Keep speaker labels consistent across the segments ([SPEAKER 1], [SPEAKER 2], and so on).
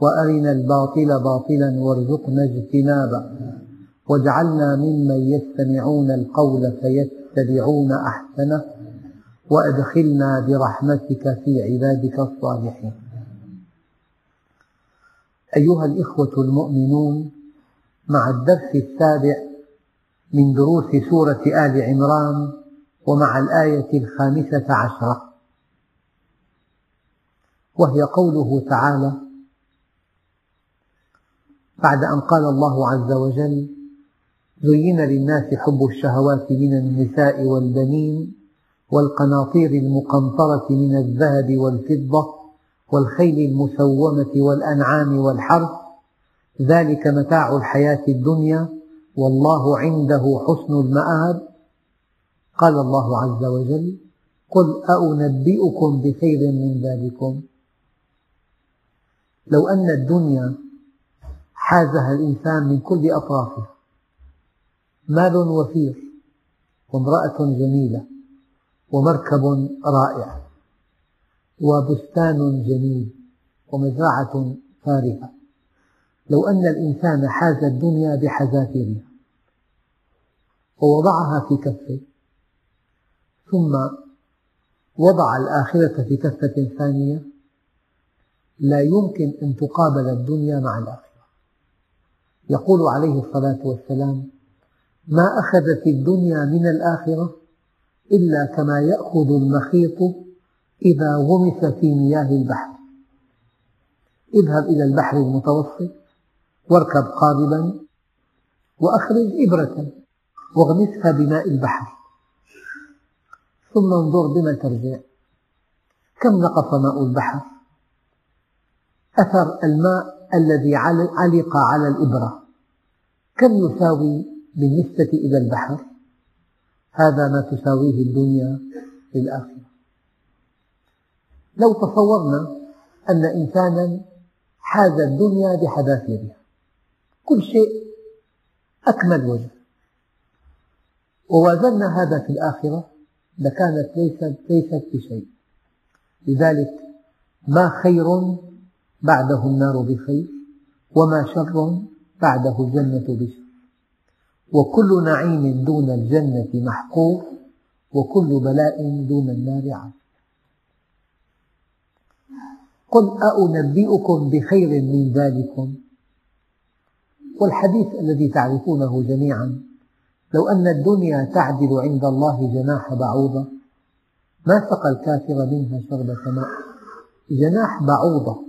[SPEAKER 1] وأرنا الباطل باطلا وارزقنا اجتنابه. واجعلنا ممن يستمعون القول فيتبعون أحسنه وأدخلنا برحمتك في عبادك الصالحين. أيها الإخوة المؤمنون مع الدرس السابع من دروس سورة آل عمران ومع الآية الخامسة عشرة وهي قوله تعالى بعد أن قال الله عز وجل زين للناس حب الشهوات من النساء والبنين والقناطير المقنطرة من الذهب والفضة والخيل المسومة والأنعام والحرث ذلك متاع الحياة الدنيا والله عنده حسن المآب. قال الله عز وجل قل أنبئكم بخير من ذلكم. لو أن الدنيا حازها الإنسان من كل أطرافها مال وفير وامرأة جميلة ومركب رائع وبستان جميل ومزرعة فارهة. لو أن الإنسان حاز الدنيا بحذافيرها ووضعها في كفه ثم وضع الآخرة في كفة ثانية لا يمكن أن تقابل الدنيا مع الآخرة. يقول عليه الصلاة والسلام ما أخذت الدنيا من الآخرة إلا كما يأخذ المخيط إذا غمس في مياه البحر. اذهب إلى البحر المتوسط واركب قاربا وأخرج إبرة واغمسها بماء البحر. ثم انظر بما ترجع. كم نقص ماء البحر؟ أثر الماء الذي علق على الإبرة. كم يساوي بالنسبة إلى البحر؟ هذا ما تساويه الدنيا في الآخرة. لو تصورنا أن إنسانا حاز الدنيا بحذافيرها كل شيء أكمل وجه. ووازنا هذا في الآخرة لكانت ليست, ليست بشيء. لذلك ما خير بعده النار بخير وما شر بعده الجنة بشر وكل نعيم دون الجنة محقور وكل بلاء دون النار عاد. قل أنبئكم بخير من ذلكم؟ والحديث الذي تعرفونه جميعا لو أن الدنيا تعدل عند الله جناح بعوضة ما سقى الكافر منها شربة ماء جناح بعوضة.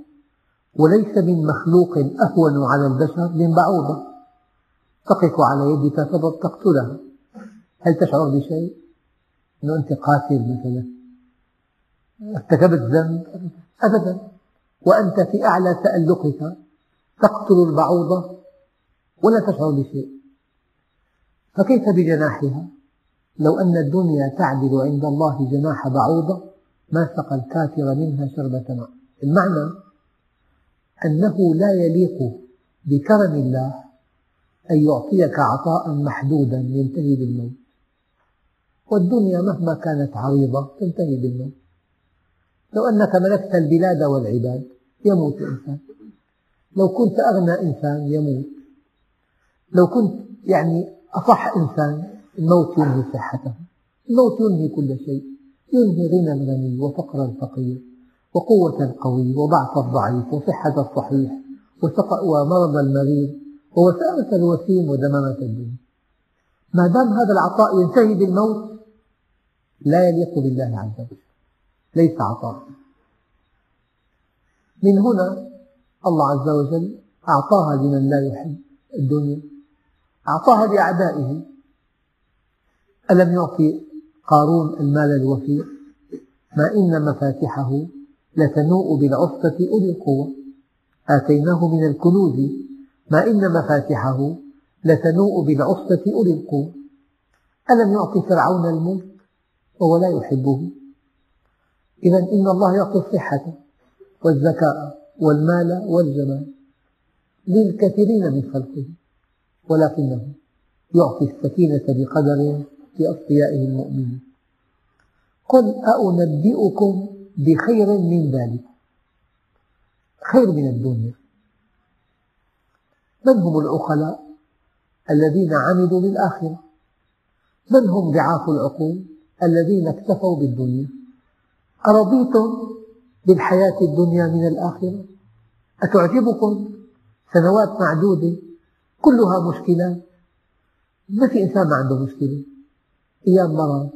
[SPEAKER 1] وليس من مخلوق أهون على البشر من بعوضة. تقف على يدك تقتلها. هل تشعر بشيء؟ أنه أنت قاتل مثلا. ارتكبت ذنب؟ أبدا. وأنت في أعلى تألقك. تقتل البعوضة ولا تشعر بشيء. فكيف بجناحها؟ لو أن الدنيا تعدل عند الله جناح بعوضة ما سقى الكافر منها شربة ماء. المعنى أنه لا يليق بكرم الله أن يعطيك عطاء محدودا ينتهي بالموت. والدنيا مهما كانت عريضة تنتهي بالموت. لو أنك ملكت البلاد والعباد يموت الإنسان. لو كنت أغنى إنسان يموت. لو كنت يعني أصح إنسان الموت ينهي صحته. الموت ينهي كل شيء. ينهي غنى الغني وفقر الفقير. وقوة القوي وضعف الضعيف وصحة الصحيح ومرض المريض ووسامة الوسيم ودمامة الدين. ما دام هذا العطاء ينتهي بالموت لا يليق بالله عز وجل. ليس عطاء. من هنا الله عز وجل أعطاها لمن لا يحب الدنيا أعطاها لأعدائه. ألم يعطي قارون المال الوفير؟ ما إن مفاتحه لتنوء بالعصبة أولي القوة. آتيناه من الكنوز ما إن مفاتحه لتنوء بالعصبة أولي القوة. ألم يعطي فرعون الملك؟ وهو لا يحبه. إذا إن الله يعطي الصحة والذكاء والمال والجمال للكثيرين من خلقه ولكنه يعطي السكينة بقدر لأصفيائه المؤمنين. قل أنبئكم بخير من ذلك. خير من الدنيا. من هم العقلاء الذين عملوا للآخرة؟ من هم ضعاف العقول الذين اكتفوا بالدنيا؟ أرضيتم بالحياة الدنيا من الآخرة؟ أتعجبكم سنوات معدودة كلها مشكلات؟ ما في إنسان ما عنده مشكلة؟ أيام مرض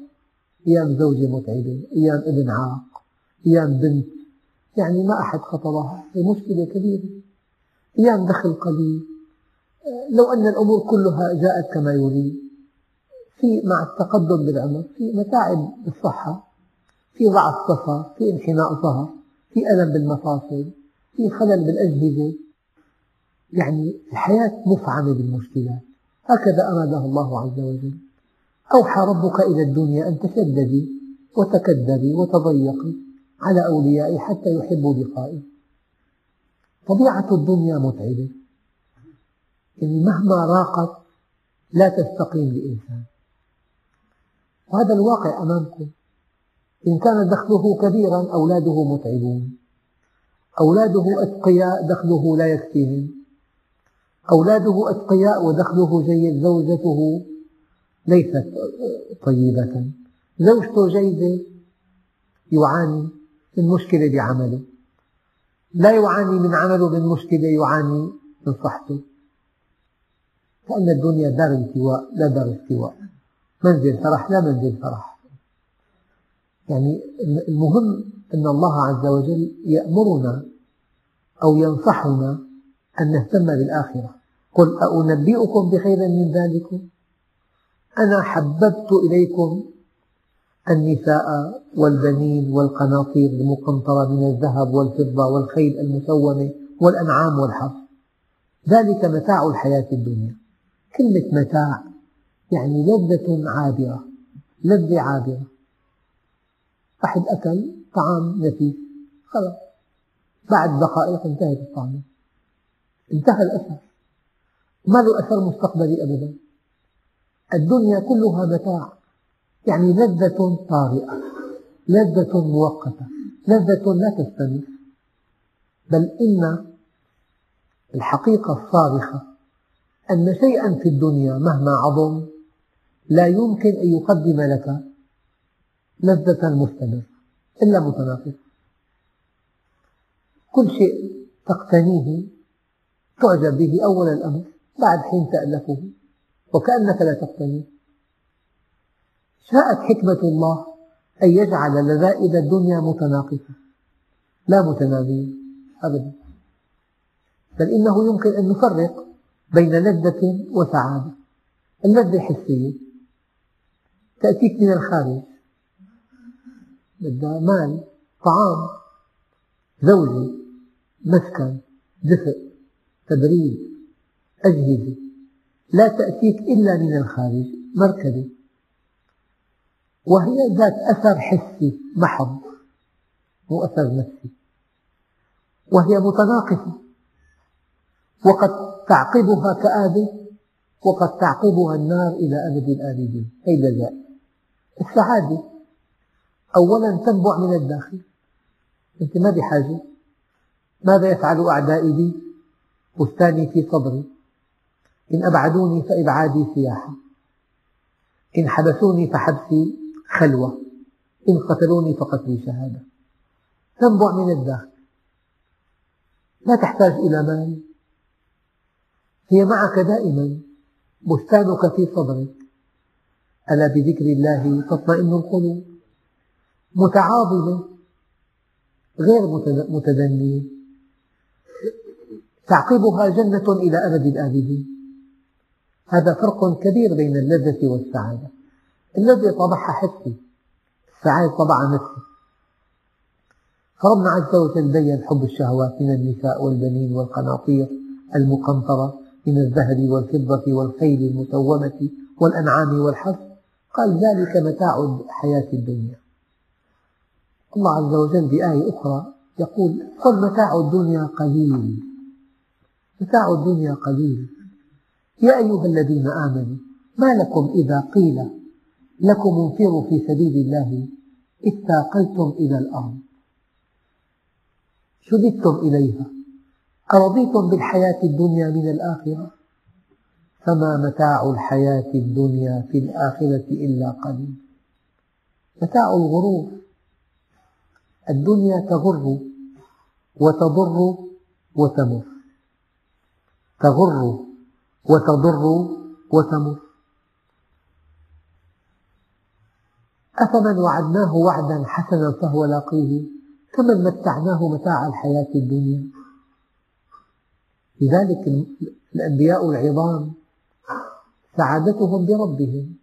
[SPEAKER 1] أيام زوجة متعبة أيام ابن عاق أيام بنت. يعني ما أحد خطرها هي مشكلة كبيرة. أيام دخل قليل. لو أن الأمور كلها جاءت كما يريد في مع التقدم بالعمر في متاعب بالصحة في ضعف صفر في انحناء ظهر في ألم بالمفاصل في خلل بالأجهزة. يعني الحياة مفعمة بالمشكلات. هكذا أرادها الله عز وجل. أوحى ربك إلى الدنيا أن تشددي وتكدري وتضيقي. على أوليائي حتى يحبوا لقائي. طبيعة الدنيا متعبة. يعني مهما راقت لا تستقيم لإنسان. وهذا الواقع أمامكم. إن كان دخله كبيرا أولاده متعبون. أولاده أتقياء دخله لا يكفيهم. أولاده أتقياء ودخله جيد زوجته ليست طيبة. زوجته جيدة يعاني. من مشكلة بعمله. لا يعاني من عمله من مشكلة يعاني من صحته. كأن الدنيا دار التواء لا دار استواء. منزل فرح لا منزل فرح. يعني المهم أن الله عز وجل يأمرنا أو ينصحنا أن نهتم بالآخرة. قل أنبئكم بخير من ذلكم؟ أنا حببت إليكم النساء والبنين والقناطير المقنطرة من الذهب والفضة والخيل المسومة والأنعام والحرث. ذلك متاع الحياة الدنيا. كلمة متاع يعني لذة عابرة لذة عابرة. واحد أكل طعام نفيس خلاص. بعد دقائق انتهت الطعام. انتهى الأثر. ما له أثر مستقبلي أبدا. الدنيا كلها متاع. يعني لذة طارئة لذة مؤقتة لذة لا تستمر. بل إن الحقيقة الصارخة أن شيئا في الدنيا مهما عظم لا يمكن أن يقدم لك لذة مستمرة إلا متناقض. كل شيء تقتنيه تعجب به أول الأمر بعد حين تألفه وكأنك لا تقتنيه. شاءت حكمة الله أن يجعل لذائذ الدنيا متناقصة. لا متناغية أبدا. بل إنه يمكن أن نفرق بين لذة وسعادة. اللذة حسية تأتيك من الخارج. بدها مال طعام زوجة مسكن دفء تبريد أجهزة. لا تأتيك إلا من الخارج مركبة وهي ذات أثر حسي محض مو أثر نفسي. وهي متناقصة وقد تعقبها كآبة وقد تعقبها النار إلى أبد الآبدين. هي اللذائذ السعادة أولا تنبع من الداخل. أنت ما بحاجة. ماذا يفعل أعدائي بي؟ بستاني في صدري. إن أبعدوني فإبعادي سياحة إن حبسوني فحبسي خلوة إن قتلوني فقتلي شهادة. تنبع من الداخل لا تحتاج إلى مال. هي معك دائما. بستانك في صدرك. ألا بذكر الله تطمئن القلوب. متعاظمة. غير متدنية. تعقبها جنة إلى أبد الآبدين. هذا فرق كبير بين اللذة والسعادة. اللذة طبعها حسي. السعادة طبعها نفسي فربنا عز وجل بين حب الشهوات من النساء والبنين والقناطير المقنطرة من الذهب والفضة والخيل المسومة والأنعام والحرث. قال ذلك متاع الحياة الدنيا. الله عز وجل بآية أخرى يقول قل متاع الدنيا قليل. متاع الدنيا قليل. يا أيها الذين آمنوا ما لكم إذا قيل لكم انفروا في سبيل الله اثاقلتم إلى الأرض. شددتم إليها. أرضيتم بالحياة الدنيا من الآخرة؟ فما متاع الحياة الدنيا في الآخرة إلا قليل. متاع الغرور. الدنيا تغر وتضر وتمر. تغر وتضر وتمر. أفمن وعدناه وعدا حسنا فهو لاقيه؟ كمن متعناه متاع الحياة الدنيا. لذلك الأنبياء العظام سعادتهم بربهم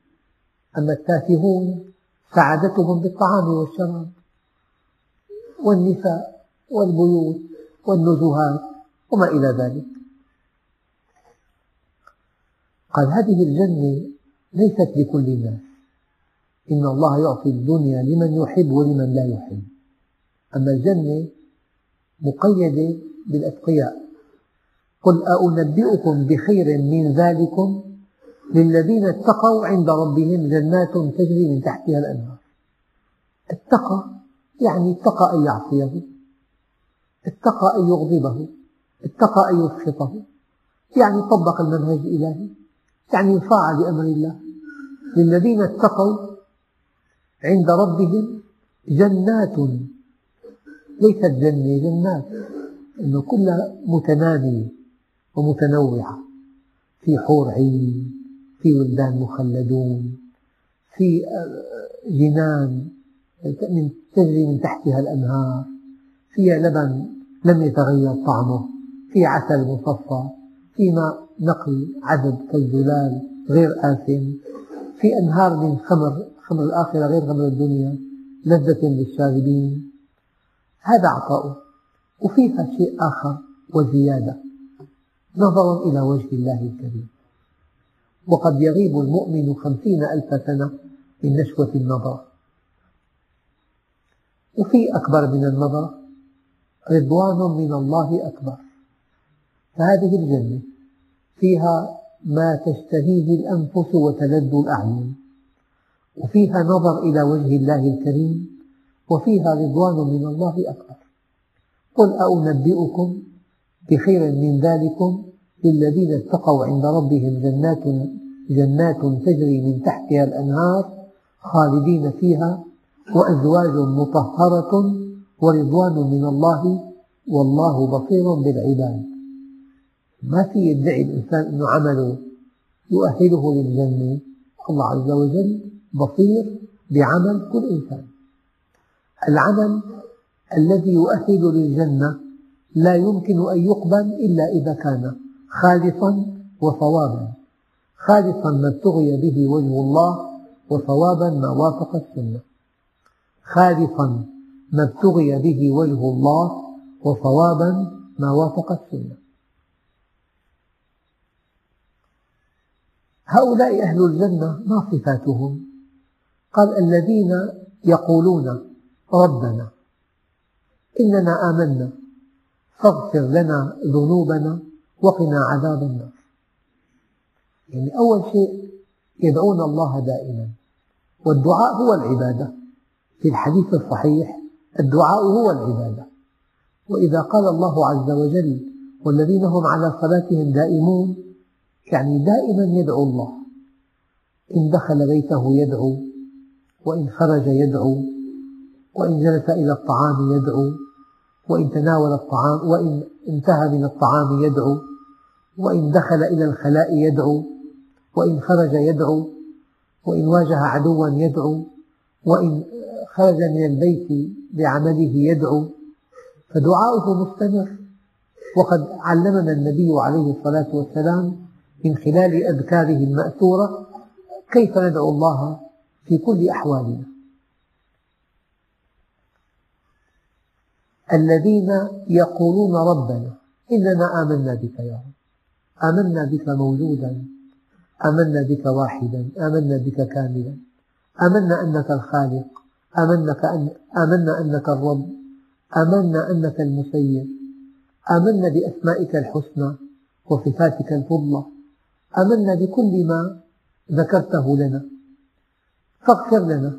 [SPEAKER 1] أما التافهون سعادتهم بالطعام والشراب والنساء والبيوت والنزهات وما إلى ذلك. قال هذه الجنة ليست لكل الناس. إن الله يعطي الدنيا لمن يحب ولمن لا يحب. أما الجنة مقيدة بالأتقياء. قل أنبئكم بخير من ذلكم؟ للذين اتقوا عند ربهم جنات تجري من تحتها الأنهار. اتقى يعني اتقى أن يعصيه. اتقى أن يغضبه. اتقى أن يسخطه. يعني طبق المنهج الإلهي. يعني يطاع لأمر الله. للذين اتقوا عند ربهم جنات. ليست جنة جنات إنه كلها متنامية ومتنوعة. في حور عين في ولدان مخلدون في جنان تجري من تحتها الأنهار فيها لبن لم يتغير طعمه في عسل مصفى في ماء نقي عذب كالزلال غير آثم في أنهار من خمر خمر الآخرة غير خمر الدنيا لذة للشاربين هذا عطاؤه وفيها شيء آخر وزيادة نظر إلى وجه الله الكريم. وقد يغيب المؤمن خمسين ألف سنة من نشوة النظر. وفي أكبر من النظر رضوان من الله أكبر. فهذه الجنة فيها ما تشتهيه الأنفس وتلذ الأعين. وفيها نظر إلى وجه الله الكريم وفيها رضوان من الله أكبر. قل أنبئكم بخير من ذلكم للذين اتقوا عند ربهم جنات جنات تجري من تحتها الأنهار خالدين فيها وأزواج مطهرة ورضوان من الله والله بصير بالعباد. ما في يدعي الإنسان أن عمله يؤهله للجنة؟ الله عز وجل بصير بعمل كل إنسان. العمل الذي يؤهل للجنة لا يمكن أن يقبل إلا إذا كان خالصا وصوابا. خالصا ما ابتغي به وجه الله وصوابا ما وافق السنة. خالصا ما ابتغي به وجه الله وصوابا ما وافق السنة. هؤلاء أهل الجنة ما صفاتهم؟ قال الذين يقولون ربنا إننا آمنا فاغفر لنا ذنوبنا وقنا عذاب النار. يعني أول شيء يدعون الله دائما والدعاء هو العبادة. في الحديث الصحيح الدعاء هو العبادة. وإذا قال الله عز وجل والذين هم على صلاتهم دائمون يعني دائما يدعو الله. إن دخل بيته يدعو وإن خرج يدعو وإن جلس إلى الطعام يدعو وإن تناول الطعام وإن انتهى من الطعام يدعو وإن دخل إلى الخلاء يدعو وإن خرج يدعو وإن واجه عدوا يدعو وإن خرج من البيت بعمله يدعو. فدعاؤه مستمر. وقد علمنا النبي عليه الصلاة والسلام من خلال أذكاره المأثورة كيف ندعو الله؟ في كل أحوالنا. الذين يقولون ربنا إننا آمنا بك يا رب. آمنا بك موجودا آمنا بك واحدا آمنا بك كاملا. آمنا أنك الخالق آمنا, أنك الرب آمنا أنك المسير. آمنا بأسمائك الحسنى وصفاتك الفضلى. آمنا بكل ما ذكرته لنا. فاغفر لنا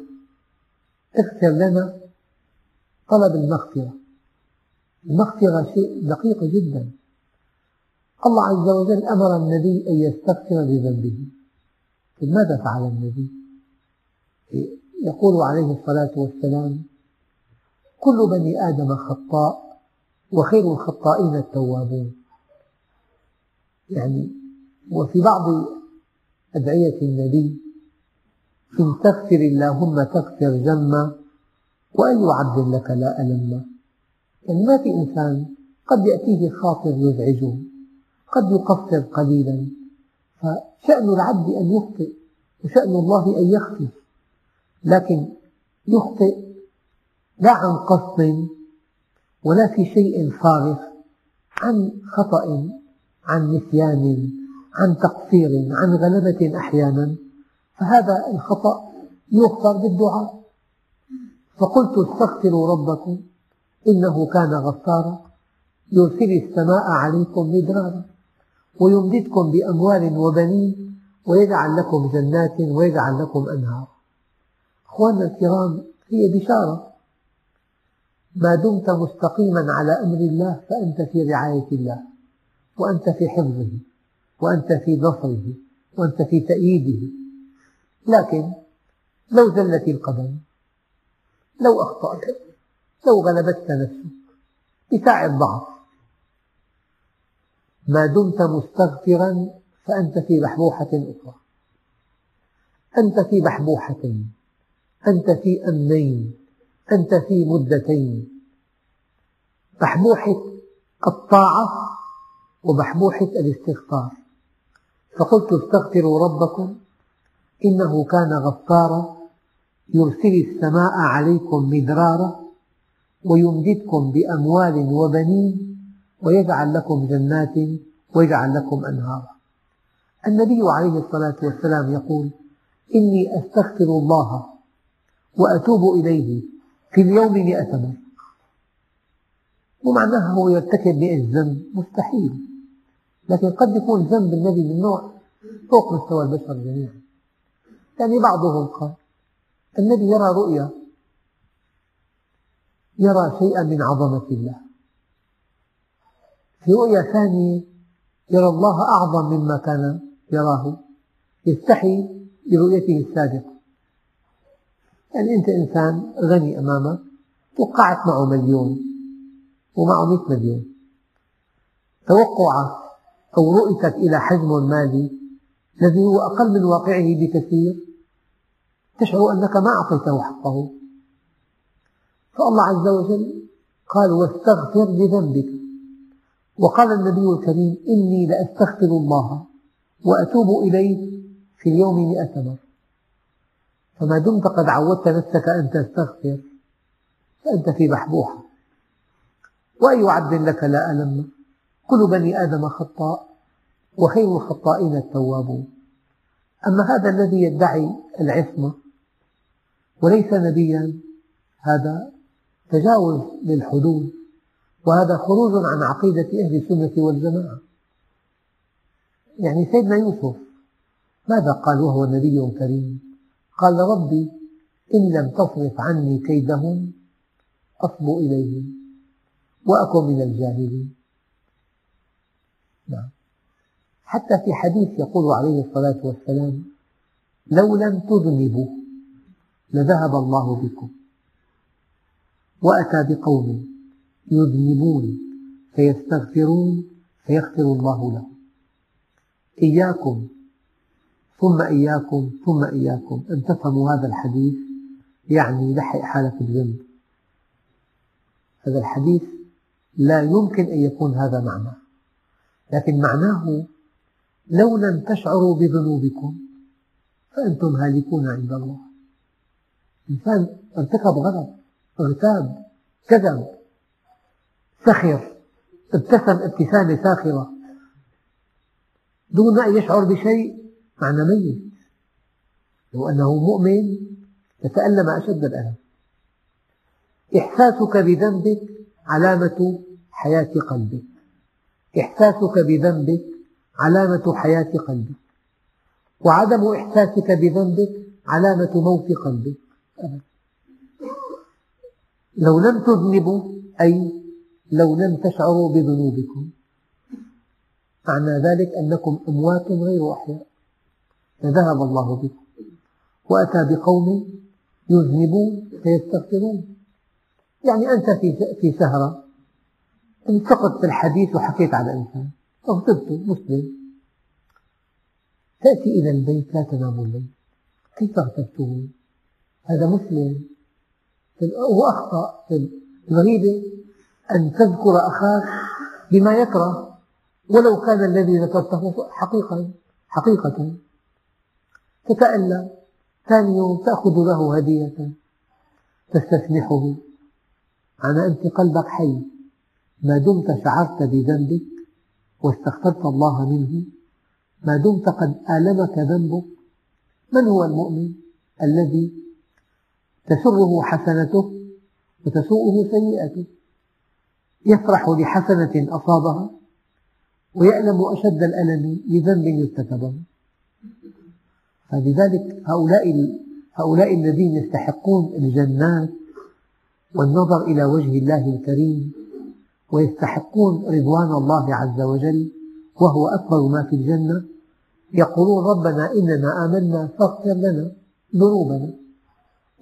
[SPEAKER 1] اغفر لنا طلب المغفرة. المغفرة شيء دقيق جدا. الله عز وجل أمر النبي أن يستغفر لذنبه. ماذا فعل النبي؟ يقول عليه الصلاة والسلام كل بني آدم خطاء وخير الخطائين التوابون. يعني وفي بعض أدعية النبي إن تغفر اللهم تغفر ذما وأي عبد لك لا ألم. يعني ما في إنسان قد يأتيه خاطر يزعجه قد يقصر قليلا. فشأن العبد أن يخطئ وشأن الله أن يغفر لكن يخطئ لا عن قصد ولا في شيء فارغ عن خطأ عن نسيان عن تقصير عن غلبة أحيانا. فهذا الخطأ يغفر بالدعاء فقلت استغفروا ربكم إنه كان غفارا. يرسل السماء عليكم مدرارا ويمددكم بأموال وبنين ويجعل لكم جنات ويجعل لكم أنهارا أخواننا الكرام هي بشارة. ما دمت مستقيما على أمر الله فأنت في رعاية الله وأنت في حفظه وأنت في نصره وأنت في تأييده. لكن لو زلت القدم لو أخطأت لو غلبتك نفسك بساع الضعف ما دمت مستغفرا فأنت في بحبوحة أخرى. أنت في بحبوحتين أنت في أمنين أنت في مدتين. بحبوحة الطاعة وبحبوحة الاستغفار. فقلت استغفروا ربكم إنه كان غفارا يرسل السماء عليكم مدرارا ويمددكم بأموال وبنين ويجعل لكم جنات ويجعل لكم أنهارا. النبي عليه الصلاة والسلام يقول إني أستغفر الله وأتوب إليه في اليوم مئة مرة. مو معناها هو يرتكب مئة ذنب مستحيل. لكن قد يكون ذنب النبي من نوع فوق مستوى البشر جميعا. يعني بعضهم قال النبي يرى رؤيا يرى شيئا من عظمة الله. في رؤيا ثانية يرى الله أعظم مما كان يراه يستحي برؤيته السابقة. يعني أنت إنسان غني أمامك وقعت معه مليون ومعه مئة مليون. توقعك أو رؤيتك إلى حجم مالي الذي هو أقل من واقعه بكثير. تشعر أنك ما أعطيته حقه فالله عز وجل قال واستغفر لذنبك. وقال النبي الكريم إني لأستغفر الله وأتوب إليه في اليوم مئة مرة. فما دمت قد عودت نفسك أن تستغفر فأنت في بحبوحة. وأي عبد لك لا ألم. كل بني آدم خطاء وخير الخطائين التوابون. أما هذا الذي يدعي العصمة وليس نبيا. هذا تجاوز للحدود وهذا خروج عن عقيدة أهل السنة والجماعة. يعني سيدنا يوسف ماذا قال وهو نبي كريم؟ قال ربي إن لم تصرف عني كيدهم أصب إليهم وأكن من الجاهلين. نعم. حتى في حديث يقول عليه الصلاة والسلام لو لم تذنبوا لذهب الله بكم. وأتى بقوم يذنبون فيستغفرون فيغفر الله لهم. إياكم ثم إياكم ثم إياكم. أن تفهموا هذا الحديث يعني لحق حالك بذنب هذا الحديث لا يمكن أن يكون هذا معناه. لكن معناه لو لم تشعروا بذنوبكم فأنتم هالكون عند الله. إنسان ارتكب غلط اغتاب كذب سخر ابتسم ابتسامة ساخرة دون أن يشعر بشيء معنى ميت. لو أنه مؤمن لتألم أشد الألم. إحساسك بذنبك علامة حياة قلبك. إحساسك بذنبك علامة حياة قلبك. وعدم إحساسك بذنبك علامة موت قلبك. لو لم تذنبوا أي لو لم تشعروا بذنوبكم معنى ذلك أنكم أموات غير أحياء. فذهب الله بكم. وأتى بقوم يذنبون فيستغفرون. يعني أنت في سهرة انتقد في الحديث وحكيت على إنسان اغتبته مسلم. تأتي إلى البيت لا تنام الليل. كيف اغتبته؟ هذا مسلم. هو أخطأ في الغيبة أن تذكر أخاك بما يكره ولو كان الذي ذكرته حقيقة. حقيقة تتألم ثاني يوم تأخذ له هدية تستسمحه. على أنت قلبك حي. ما دمت شعرت بذنبك واستغفرت الله منه. ما دمت قد آلمك ذنبك. من هو المؤمن الذي تسره حسنته وتسوءه سيئته. يفرح لحسنة أصابها ويألم أشد الألم لذنب يرتكبه فلذلك هؤلاء هؤلاء الذين يستحقون الجنات والنظر إلى وجه الله الكريم ويستحقون رضوان الله عز وجل وهو أكبر ما في الجنة يقولون ربنا إننا آمنا فاغفر لنا ذنوبنا.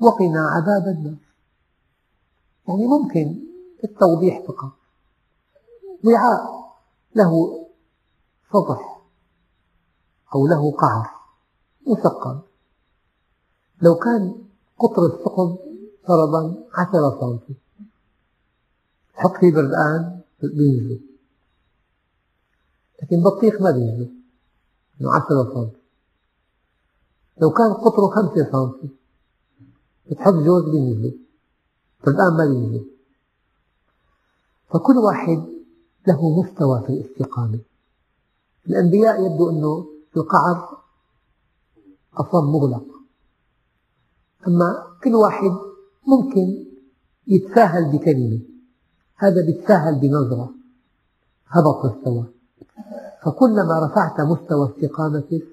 [SPEAKER 1] وقنا عذاب النار. يعني ممكن التوضيح فقط. وعاء له سطح أو له قعر مثقل. لو كان قطر الثقب فرضا عشرة سنتي. حط فيه بردقان بينزلوا لكن بطيخ ما بينزلوا إنه عشرة سنتي. لو كان قطره خمسة سنتي بتحط جوز بينزلوا بردقان ما بينزلوا فكل واحد له مستوى في الاستقامة. الأنبياء يبدو أنه القعر أصم مغلق. أما كل واحد ممكن يتساهل بكلمة. هذا بيتساهل بنظرة. هبط مستوى فكلما رفعت مستوى استقامتك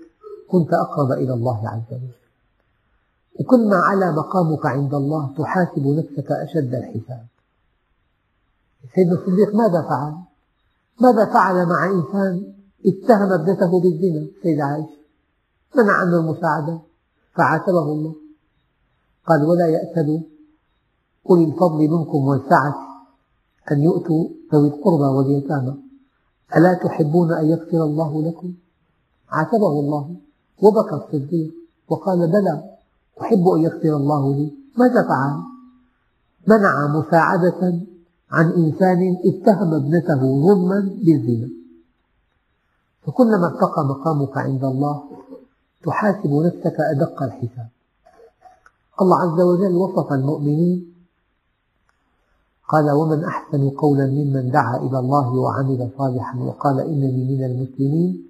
[SPEAKER 1] كنت أقرب إلى الله عز وجل. وكلما علا مقامك عند الله تحاسب نفسك أشد الحساب. سيدنا الصديق ماذا فعل؟ ماذا فعل مع إنسان اتهم ابنته بالزنا؟ سيدة عائشة منع عنه المساعدة فعاتبه الله. قال ولا يأتل أولي الفضل منكم والسعة أن يؤتوا ذوي القربى واليتامى. ألا تحبون أن يغفر الله لكم؟ عاتبه الله. وبكى الصديق وقال بلى. أحب أن يغفر الله لي. ماذا فعل؟ منع مساعدة عن إنسان اتهم ابنته ظلما بالزنا. فكلما ارتقى مقامك عند الله تحاسب نفسك أدق الحساب. الله عز وجل وصف المؤمنين. قال ومن أحسن قولا ممن دعا إلى الله وعمل صالحا وقال إنني من المسلمين.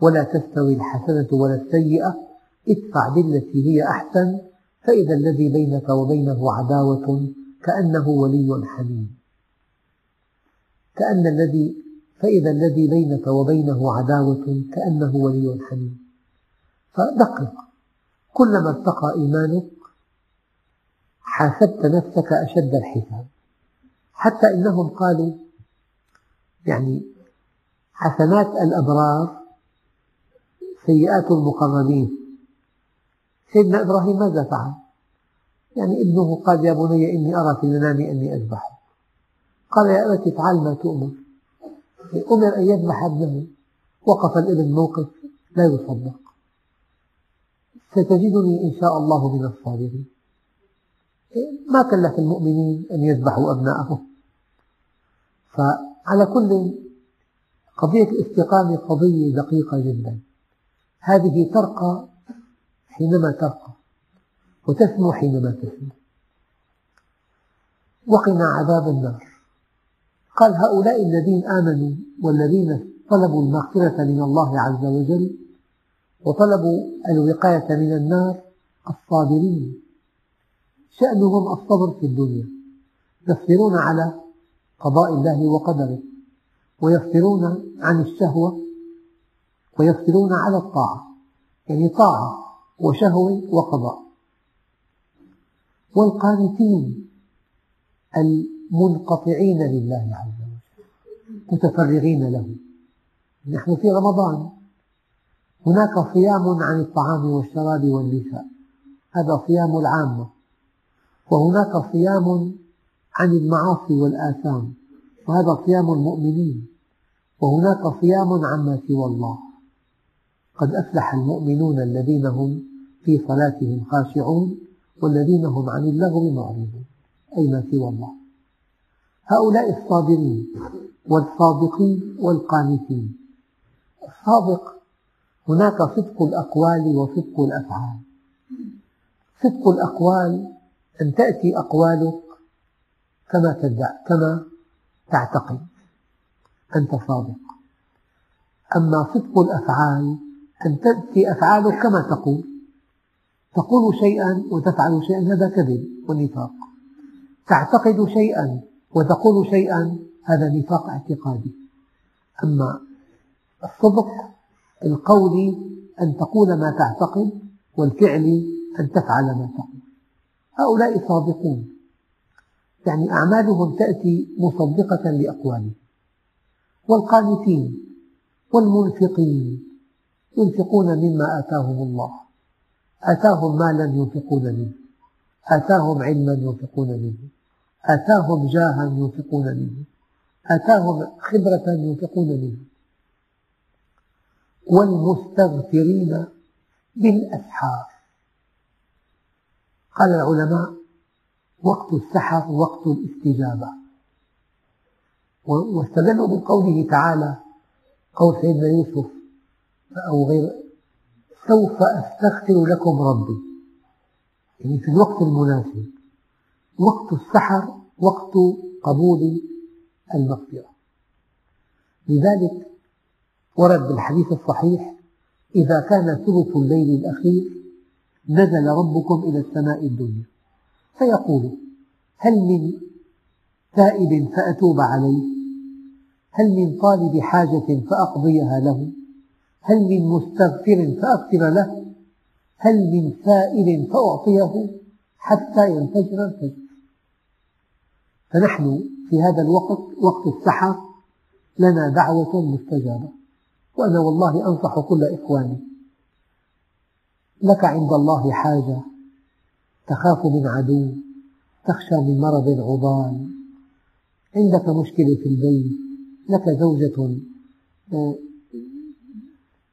[SPEAKER 1] ولا تستوي الحسنة ولا السيئة ادفع بالتي هي أحسن فإذا الذي بينك وبينه عداوة كأنه ولي حميم. كأن الذي فإذا الذي بينك وبينه عداوة كأنه ولي حميم. فدقق كلما ارتقى إيمانك حاسبت نفسك أشد الحساب. حتى إنهم قالوا يعني حسنات الأبرار سيئات المقربين. سيدنا إبراهيم ماذا فعل؟ يعني ابنه قال يا بني إني أرى في المنام أني أذبحك قال يا أبت افعل ما تؤمر. أمر أن يذبح ابنه. وقف الإبن موقف لا يصدق. ستجدني إن شاء الله من الصابرين ما كلف المؤمنين أن يذبحوا أبناءهم؟ فعلى كل قضية الاستقامة قضية دقيقة جدا. هذه ترقى حينما ترقى وتسمو حينما تسمو. وقنا عذاب النار. قال هؤلاء الذين آمنوا والذين طلبوا المغفرة من الله عز وجل وطلبوا الوقاية من النار الصابرين. شأنهم الصبر في الدنيا. يصبرون على قضاء الله وقدره. ويصبرون عن الشهوة. ويصبرون على الطاعة. يعني طاعة. وشهوة وقضاء. والقانتين المنقطعين لله عز وجل متفرغين له. نحن في رمضان. هناك صيام عن الطعام والشراب والنساء. هذا صيام العامة. وهناك صيام عن المعاصي والآثام. وهذا صيام المؤمنين. وهناك صيام عما سوى الله. قد أفلح المؤمنون الذين هم في صلاتهم خاشعون والذين هم عن اللغو معرضون أي ما سوى الله. هؤلاء الصابرين والصادقين والقانتين. الصادق هناك صدق الأقوال وصدق الأفعال. صدق الأقوال أن تأتي أقوالك كما كما تعتقد. أنت صادق. أما صدق الأفعال أن تأتي أفعالك كما تقول. تقول شيئا وتفعل شيئا هذا كذب ونفاق. تعتقد شيئا وتقول شيئا هذا نفاق اعتقادي. أما الصدق القولي أن تقول ما تعتقد والفعل أن تفعل ما تقول. هؤلاء صادقون. يعني أعمالهم تأتي مصدقة لأقوالهم. والقانتين والمنفقين ينفقون مما آتاهم الله. آتاهم مالا ينفقون منه. آتاهم علما ينفقون منه. آتاهم جاها ينفقون منه. آتاهم خبرة ينفقون منه. والمستغفرين بالأسحار. قال العلماء وقت السحر وقت الاستجابة. واستدلوا بقوله تعالى قول سيدنا يوسف أو غير سوف أستغفر لكم ربي. يعني في الوقت المناسب وقت السحر وقت قبول المغفرة. لذلك ورد بالحديث الصحيح إذا كان ثلث الليل الأخير نزل ربكم إلى السماء الدنيا. فيقول هل من تائب فأتوب عليه؟ هل من طالب حاجة فأقضيها له؟ هل من مستغفر فأغفر له؟ هل من سائل فأعطيه حتى ينفجر الفجر؟ فنحن في هذا الوقت وقت السحر لنا دعوة مستجابة. وأنا والله أنصح كل إخواني. لك عند الله حاجة. تخاف من عدو. تخشى من مرض عضال. عندك مشكلة في البيت. لك زوجة آه،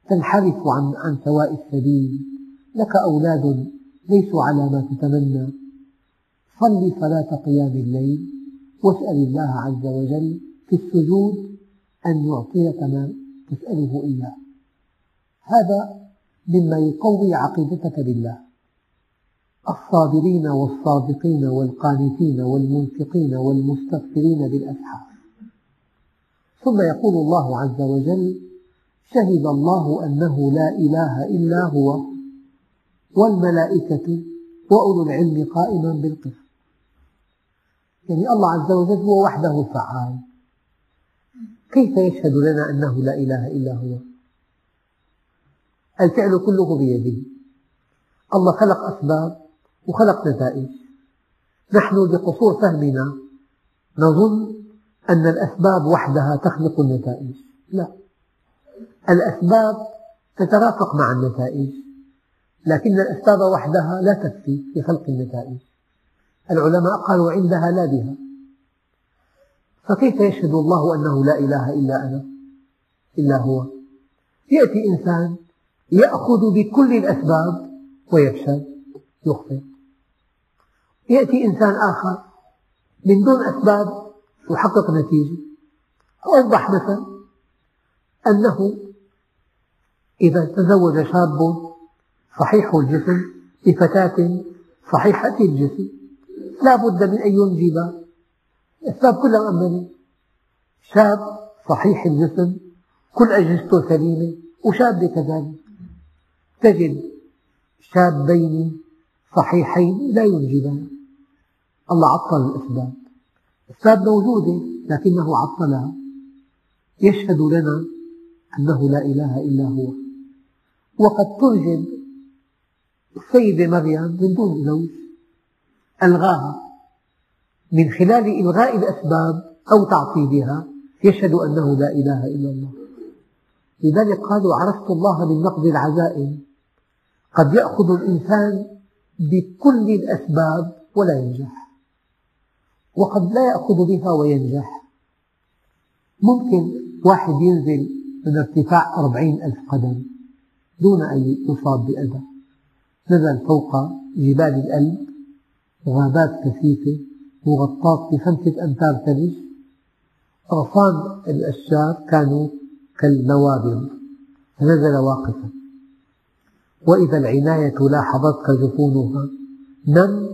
[SPEAKER 1] تنحرف عن عن سواء السبيل. لك أولاد ليسوا على ما تتمنى. صل صلاة قيام الليل واسأل الله عز وجل في السجود أن يعطيك ما تسأله إياه. هذا مما يقوي عقيدتك بالله. الصابرين والصادقين والقانتين والمنفقين والمستغفرين بالأسحار. ثم يقول الله عز وجل شهد الله أنه لا إله إلا هو والملائكة وأولو العلم قائما بالقسط. يعني الله عز وجل هو وحده فعال كيف يشهد لنا أنه لا إله إلا هو؟ الفعل كله بيده. الله خلق أسباب وخلق نتائج. نحن لقصور فهمنا نظن أن الأسباب وحدها تخلق النتائج. لا. الأسباب تترافق مع النتائج لكن الأسباب وحدها لا تكفي في خلق النتائج. العلماء قالوا عندها لا بها. فكيف يشهد الله أنه لا إله إلا أنا؟ إلا هو. يأتي إنسان يأخذ بكل الأسباب ويفشل يخطئ يأتي إنسان آخر من دون أسباب يحقق نتيجة. أوضح مثل أنه إذا تزوج شاب صحيح الجسم بفتاة صحيحة الجسم لا بد من أن ينجب. الأسباب كلها مؤمنة شاب صحيح الجسم كل أجهزته سليمة وشابة كذلك. تجد شابين صحيحين لا ينجبان. الله عطل الأسباب الأسباب موجودة لكنه عطلها. يشهد لنا أنه لا إله إلا هو. وقد تنجب السيدة مريم من دون زوج ألغاها. من خلال إلغاء الأسباب أو تعطيلها يشهد أنه لا إله إلا الله. لذلك قالوا عرفت الله من نقض العزائم. قد يأخذ الإنسان بكل الأسباب ولا ينجح. وقد لا يأخذ بها وينجح. ممكن واحد ينزل من ارتفاع أربعين ألف قدم. دون أن يصاب بأذى نزل فوق جبال الألب غابات كثيفة مغطاة بخمسة أمتار ثلج. أغصان الأشجار كانوا كالنوابض فنزل واقفا. وإذا العناية لاحظتك جفونها نم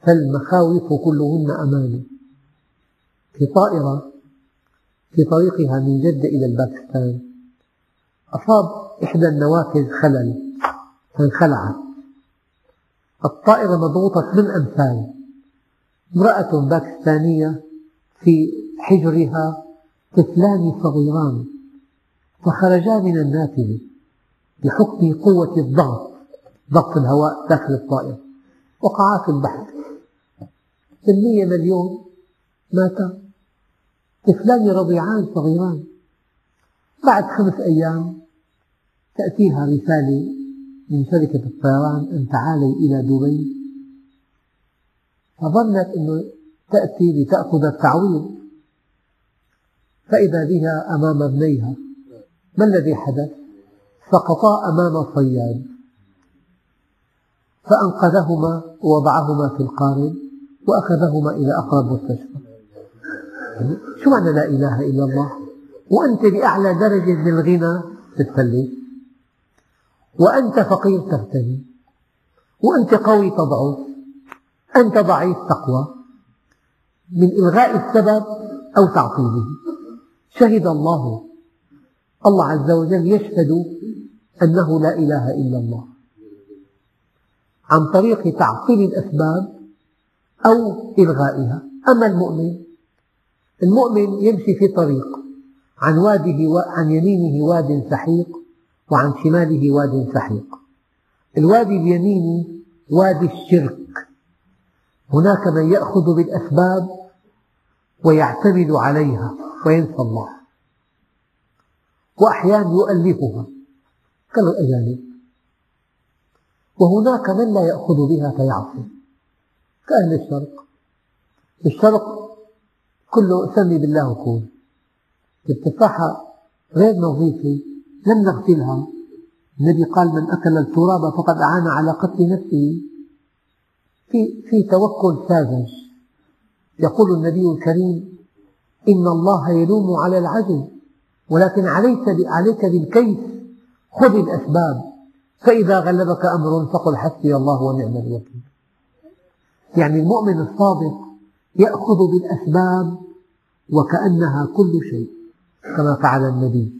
[SPEAKER 1] فالمخاوف كلهن أمان. في طائرة في طريقها من جدة إلى الباكستان أصاب إحدى النوافذ خلل فانخلعت. الطائرة مضغوطة من أمثال. امرأة باكستانية في حجرها طفلان صغيران فخرجا من النافذة بحكم قوة الضغط ضغط الهواء داخل الطائرة وقعا في البحر. بالمية مليون ماتا طفلان رضيعان صغيران. بعد خمس أيام تأتيها رسالة من شركة الطيران أن تعالي إلى دبي. فظنت أنه تأتي لتأخذ التعويض. فإذا بها أمام ابنيها. ما الذي حدث؟ سقطا أمام صياد. فأنقذهما ووضعهما في القارب وأخذهما إلى أقرب مستشفى. يعني شو معنى لا إله إلا الله؟ وأنت بأعلى درجة من الغنى؟ تتفلت وأنت فقير تغتني وأنت قوي تضعف أنت ضعيف تقوى من إلغاء السبب أو تعطيله. شهد الله الله عز وجل يشهد أنه لا إله إلا الله. عن طريق تعطيل الأسباب أو إلغائها. أما المؤمن المؤمن يمشي في طريق عن واده عن يمينه واد سحيق وعن شماله واد سحيق الوادي اليميني وادي الشرك. هناك من يأخذ بالأسباب ويعتمد عليها وينسى الله. وأحيانا يؤلفها كالأجانب وهناك من لا يأخذ بها فيعصي. كأهل الشرق. الشرق كله سمي بالله وكون التفاحة غير نظيفة لم نغسلها النبي قال من أكل التراب فقد أعان على قتل نفسه. في في توكل ساذج. يقول النبي الكريم إن الله يلوم على العجز ولكن عليك عليك بالكيس. خذ الأسباب. فإذا غلبك أمر فقل حسبي الله ونعم الوكيل. يعني المؤمن الصادق يأخذ بالأسباب وكأنها كل شيء كما فعل النبي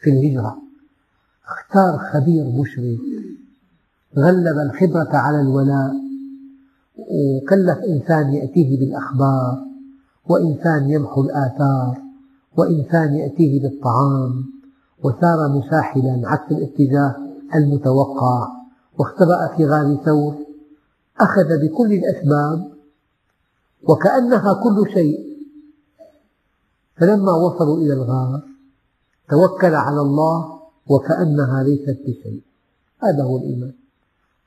[SPEAKER 1] في الهجرة. اختار خبير مشرف غلب الخبرة على الولاء وكلف إنسان يأتيه بالأخبار وإنسان يمحو الآثار وإنسان يأتيه بالطعام وسار مساحلا عكس الاتجاه المتوقع واختبأ في غار ثور أخذ بكل الأسباب وكأنها كل شيء. فلما وصلوا إلى الغار توكل على الله وكأنها ليست بشيء. هذا هو الإيمان.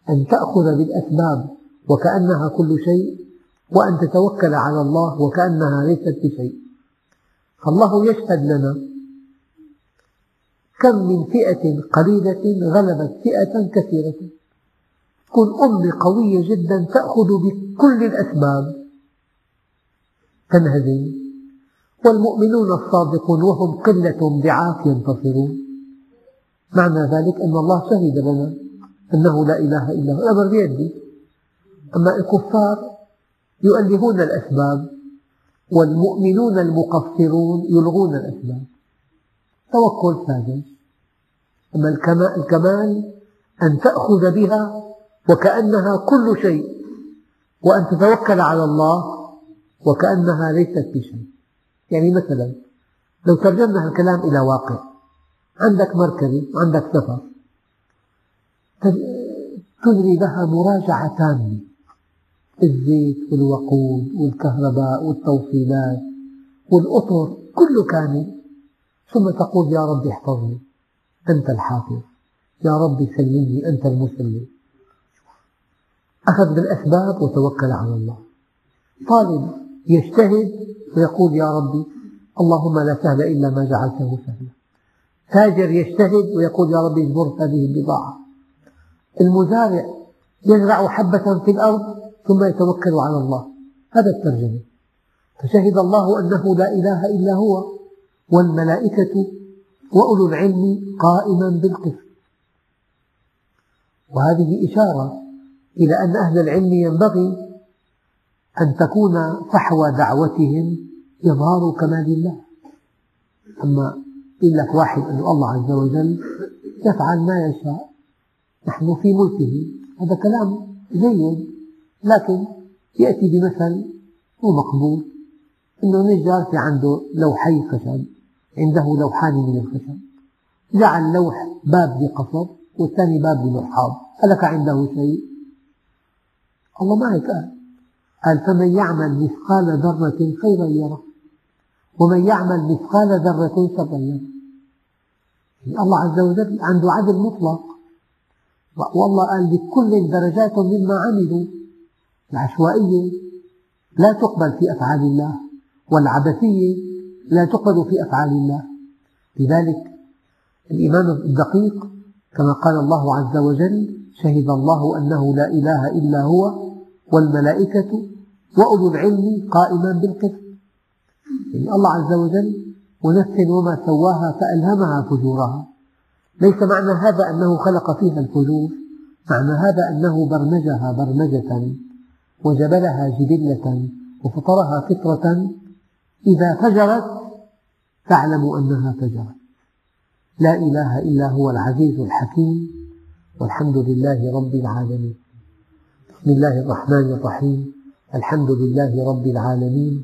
[SPEAKER 1] أن تأخذ بالأسباب وكأنها كل شيء وأن تتوكل على الله وكأنها ليست بشيء. فالله يشهد لنا كم من فئة قليلة غلبت فئة كثيرة. تكون أمة قوية جدا تأخذ بكل الأسباب. تنهزم. والمؤمنون الصادقون وهم قلة ضعاف ينتصرون. معنى ذلك أن الله شهد لنا أنه لا إله إلا هو. الأمر بيدي. أما الكفار يؤلهون الأسباب والمؤمنون المقصرون يلغون الأسباب. توكل ساذج أما الكمال أن تأخذ بها وكأنها كل شيء وأن تتوكل على الله وكأنها ليست بشيء. يعني مثلا لو ترجمنا الكلام إلى واقع عندك مركبة عندك سفر تجري لها مراجعة تامة. الزيت والوقود والكهرباء والتوصيلات والأطر كله كامل. ثم تقول يا رب احفظني أنت الحافظ. يا رب سلمني أنت المسلم. أخذ بالأسباب وتوكل على الله. طالب يجتهد ويقول يا ربي اللهم لا سهل إلا ما جعلته سهلا. تاجر يجتهد ويقول يا ربي اجبر هذه البضاعة. المزارع يزرع حبة في الأرض ثم يتوكل على الله. هذا الترجمة. فشهد الله أنه لا إله إلا هو والملائكة وأولو العلم قائما بالقسط. وهذه إشارة إلى أن أهل العلم ينبغي أن تكون فحوى دعوتهم إظهار كمال الله. أما يقول لك واحد أن الله عز وجل يفعل ما يشاء نحن في ملكه. هذا كلام جيد لكن يأتي بمثل هو مقبول. أنه نجار في عنده لوحي خشب عنده لوحان من الخشب. جعل لوح باب بقصب والثاني باب بمرحاض ألك عنده شيء؟ الله ما هيك قال قال فمن يعمل مثقال ذرة خيرا يره. ومن يعمل مثقال ذرة شرا يعني الله عز وجل عنده عدل مطلق. والله قال لكل درجات مما عملوا. العشوائية لا تقبل في أفعال الله والعبثية لا تقبل في أفعال الله. لذلك الإيمان الدقيق كما قال الله عز وجل شهد الله أنه لا إله إلا هو والملائكة وأولو العلم قائما بالقسط. الله عز وجل ونفس وما سواها فألهمها فجورها. ليس معنى هذا أنه خلق فيها الفجور معنى هذا أنه برمجها برمجة وجبلها جبلة وفطرها فطرة. إذا فجرت تعلم أنها فجرت. لا إله إلا هو العزيز الحكيم. والحمد لله رب العالمين. بسم الله الرحمن الرحيم. الحمد لله رب العالمين.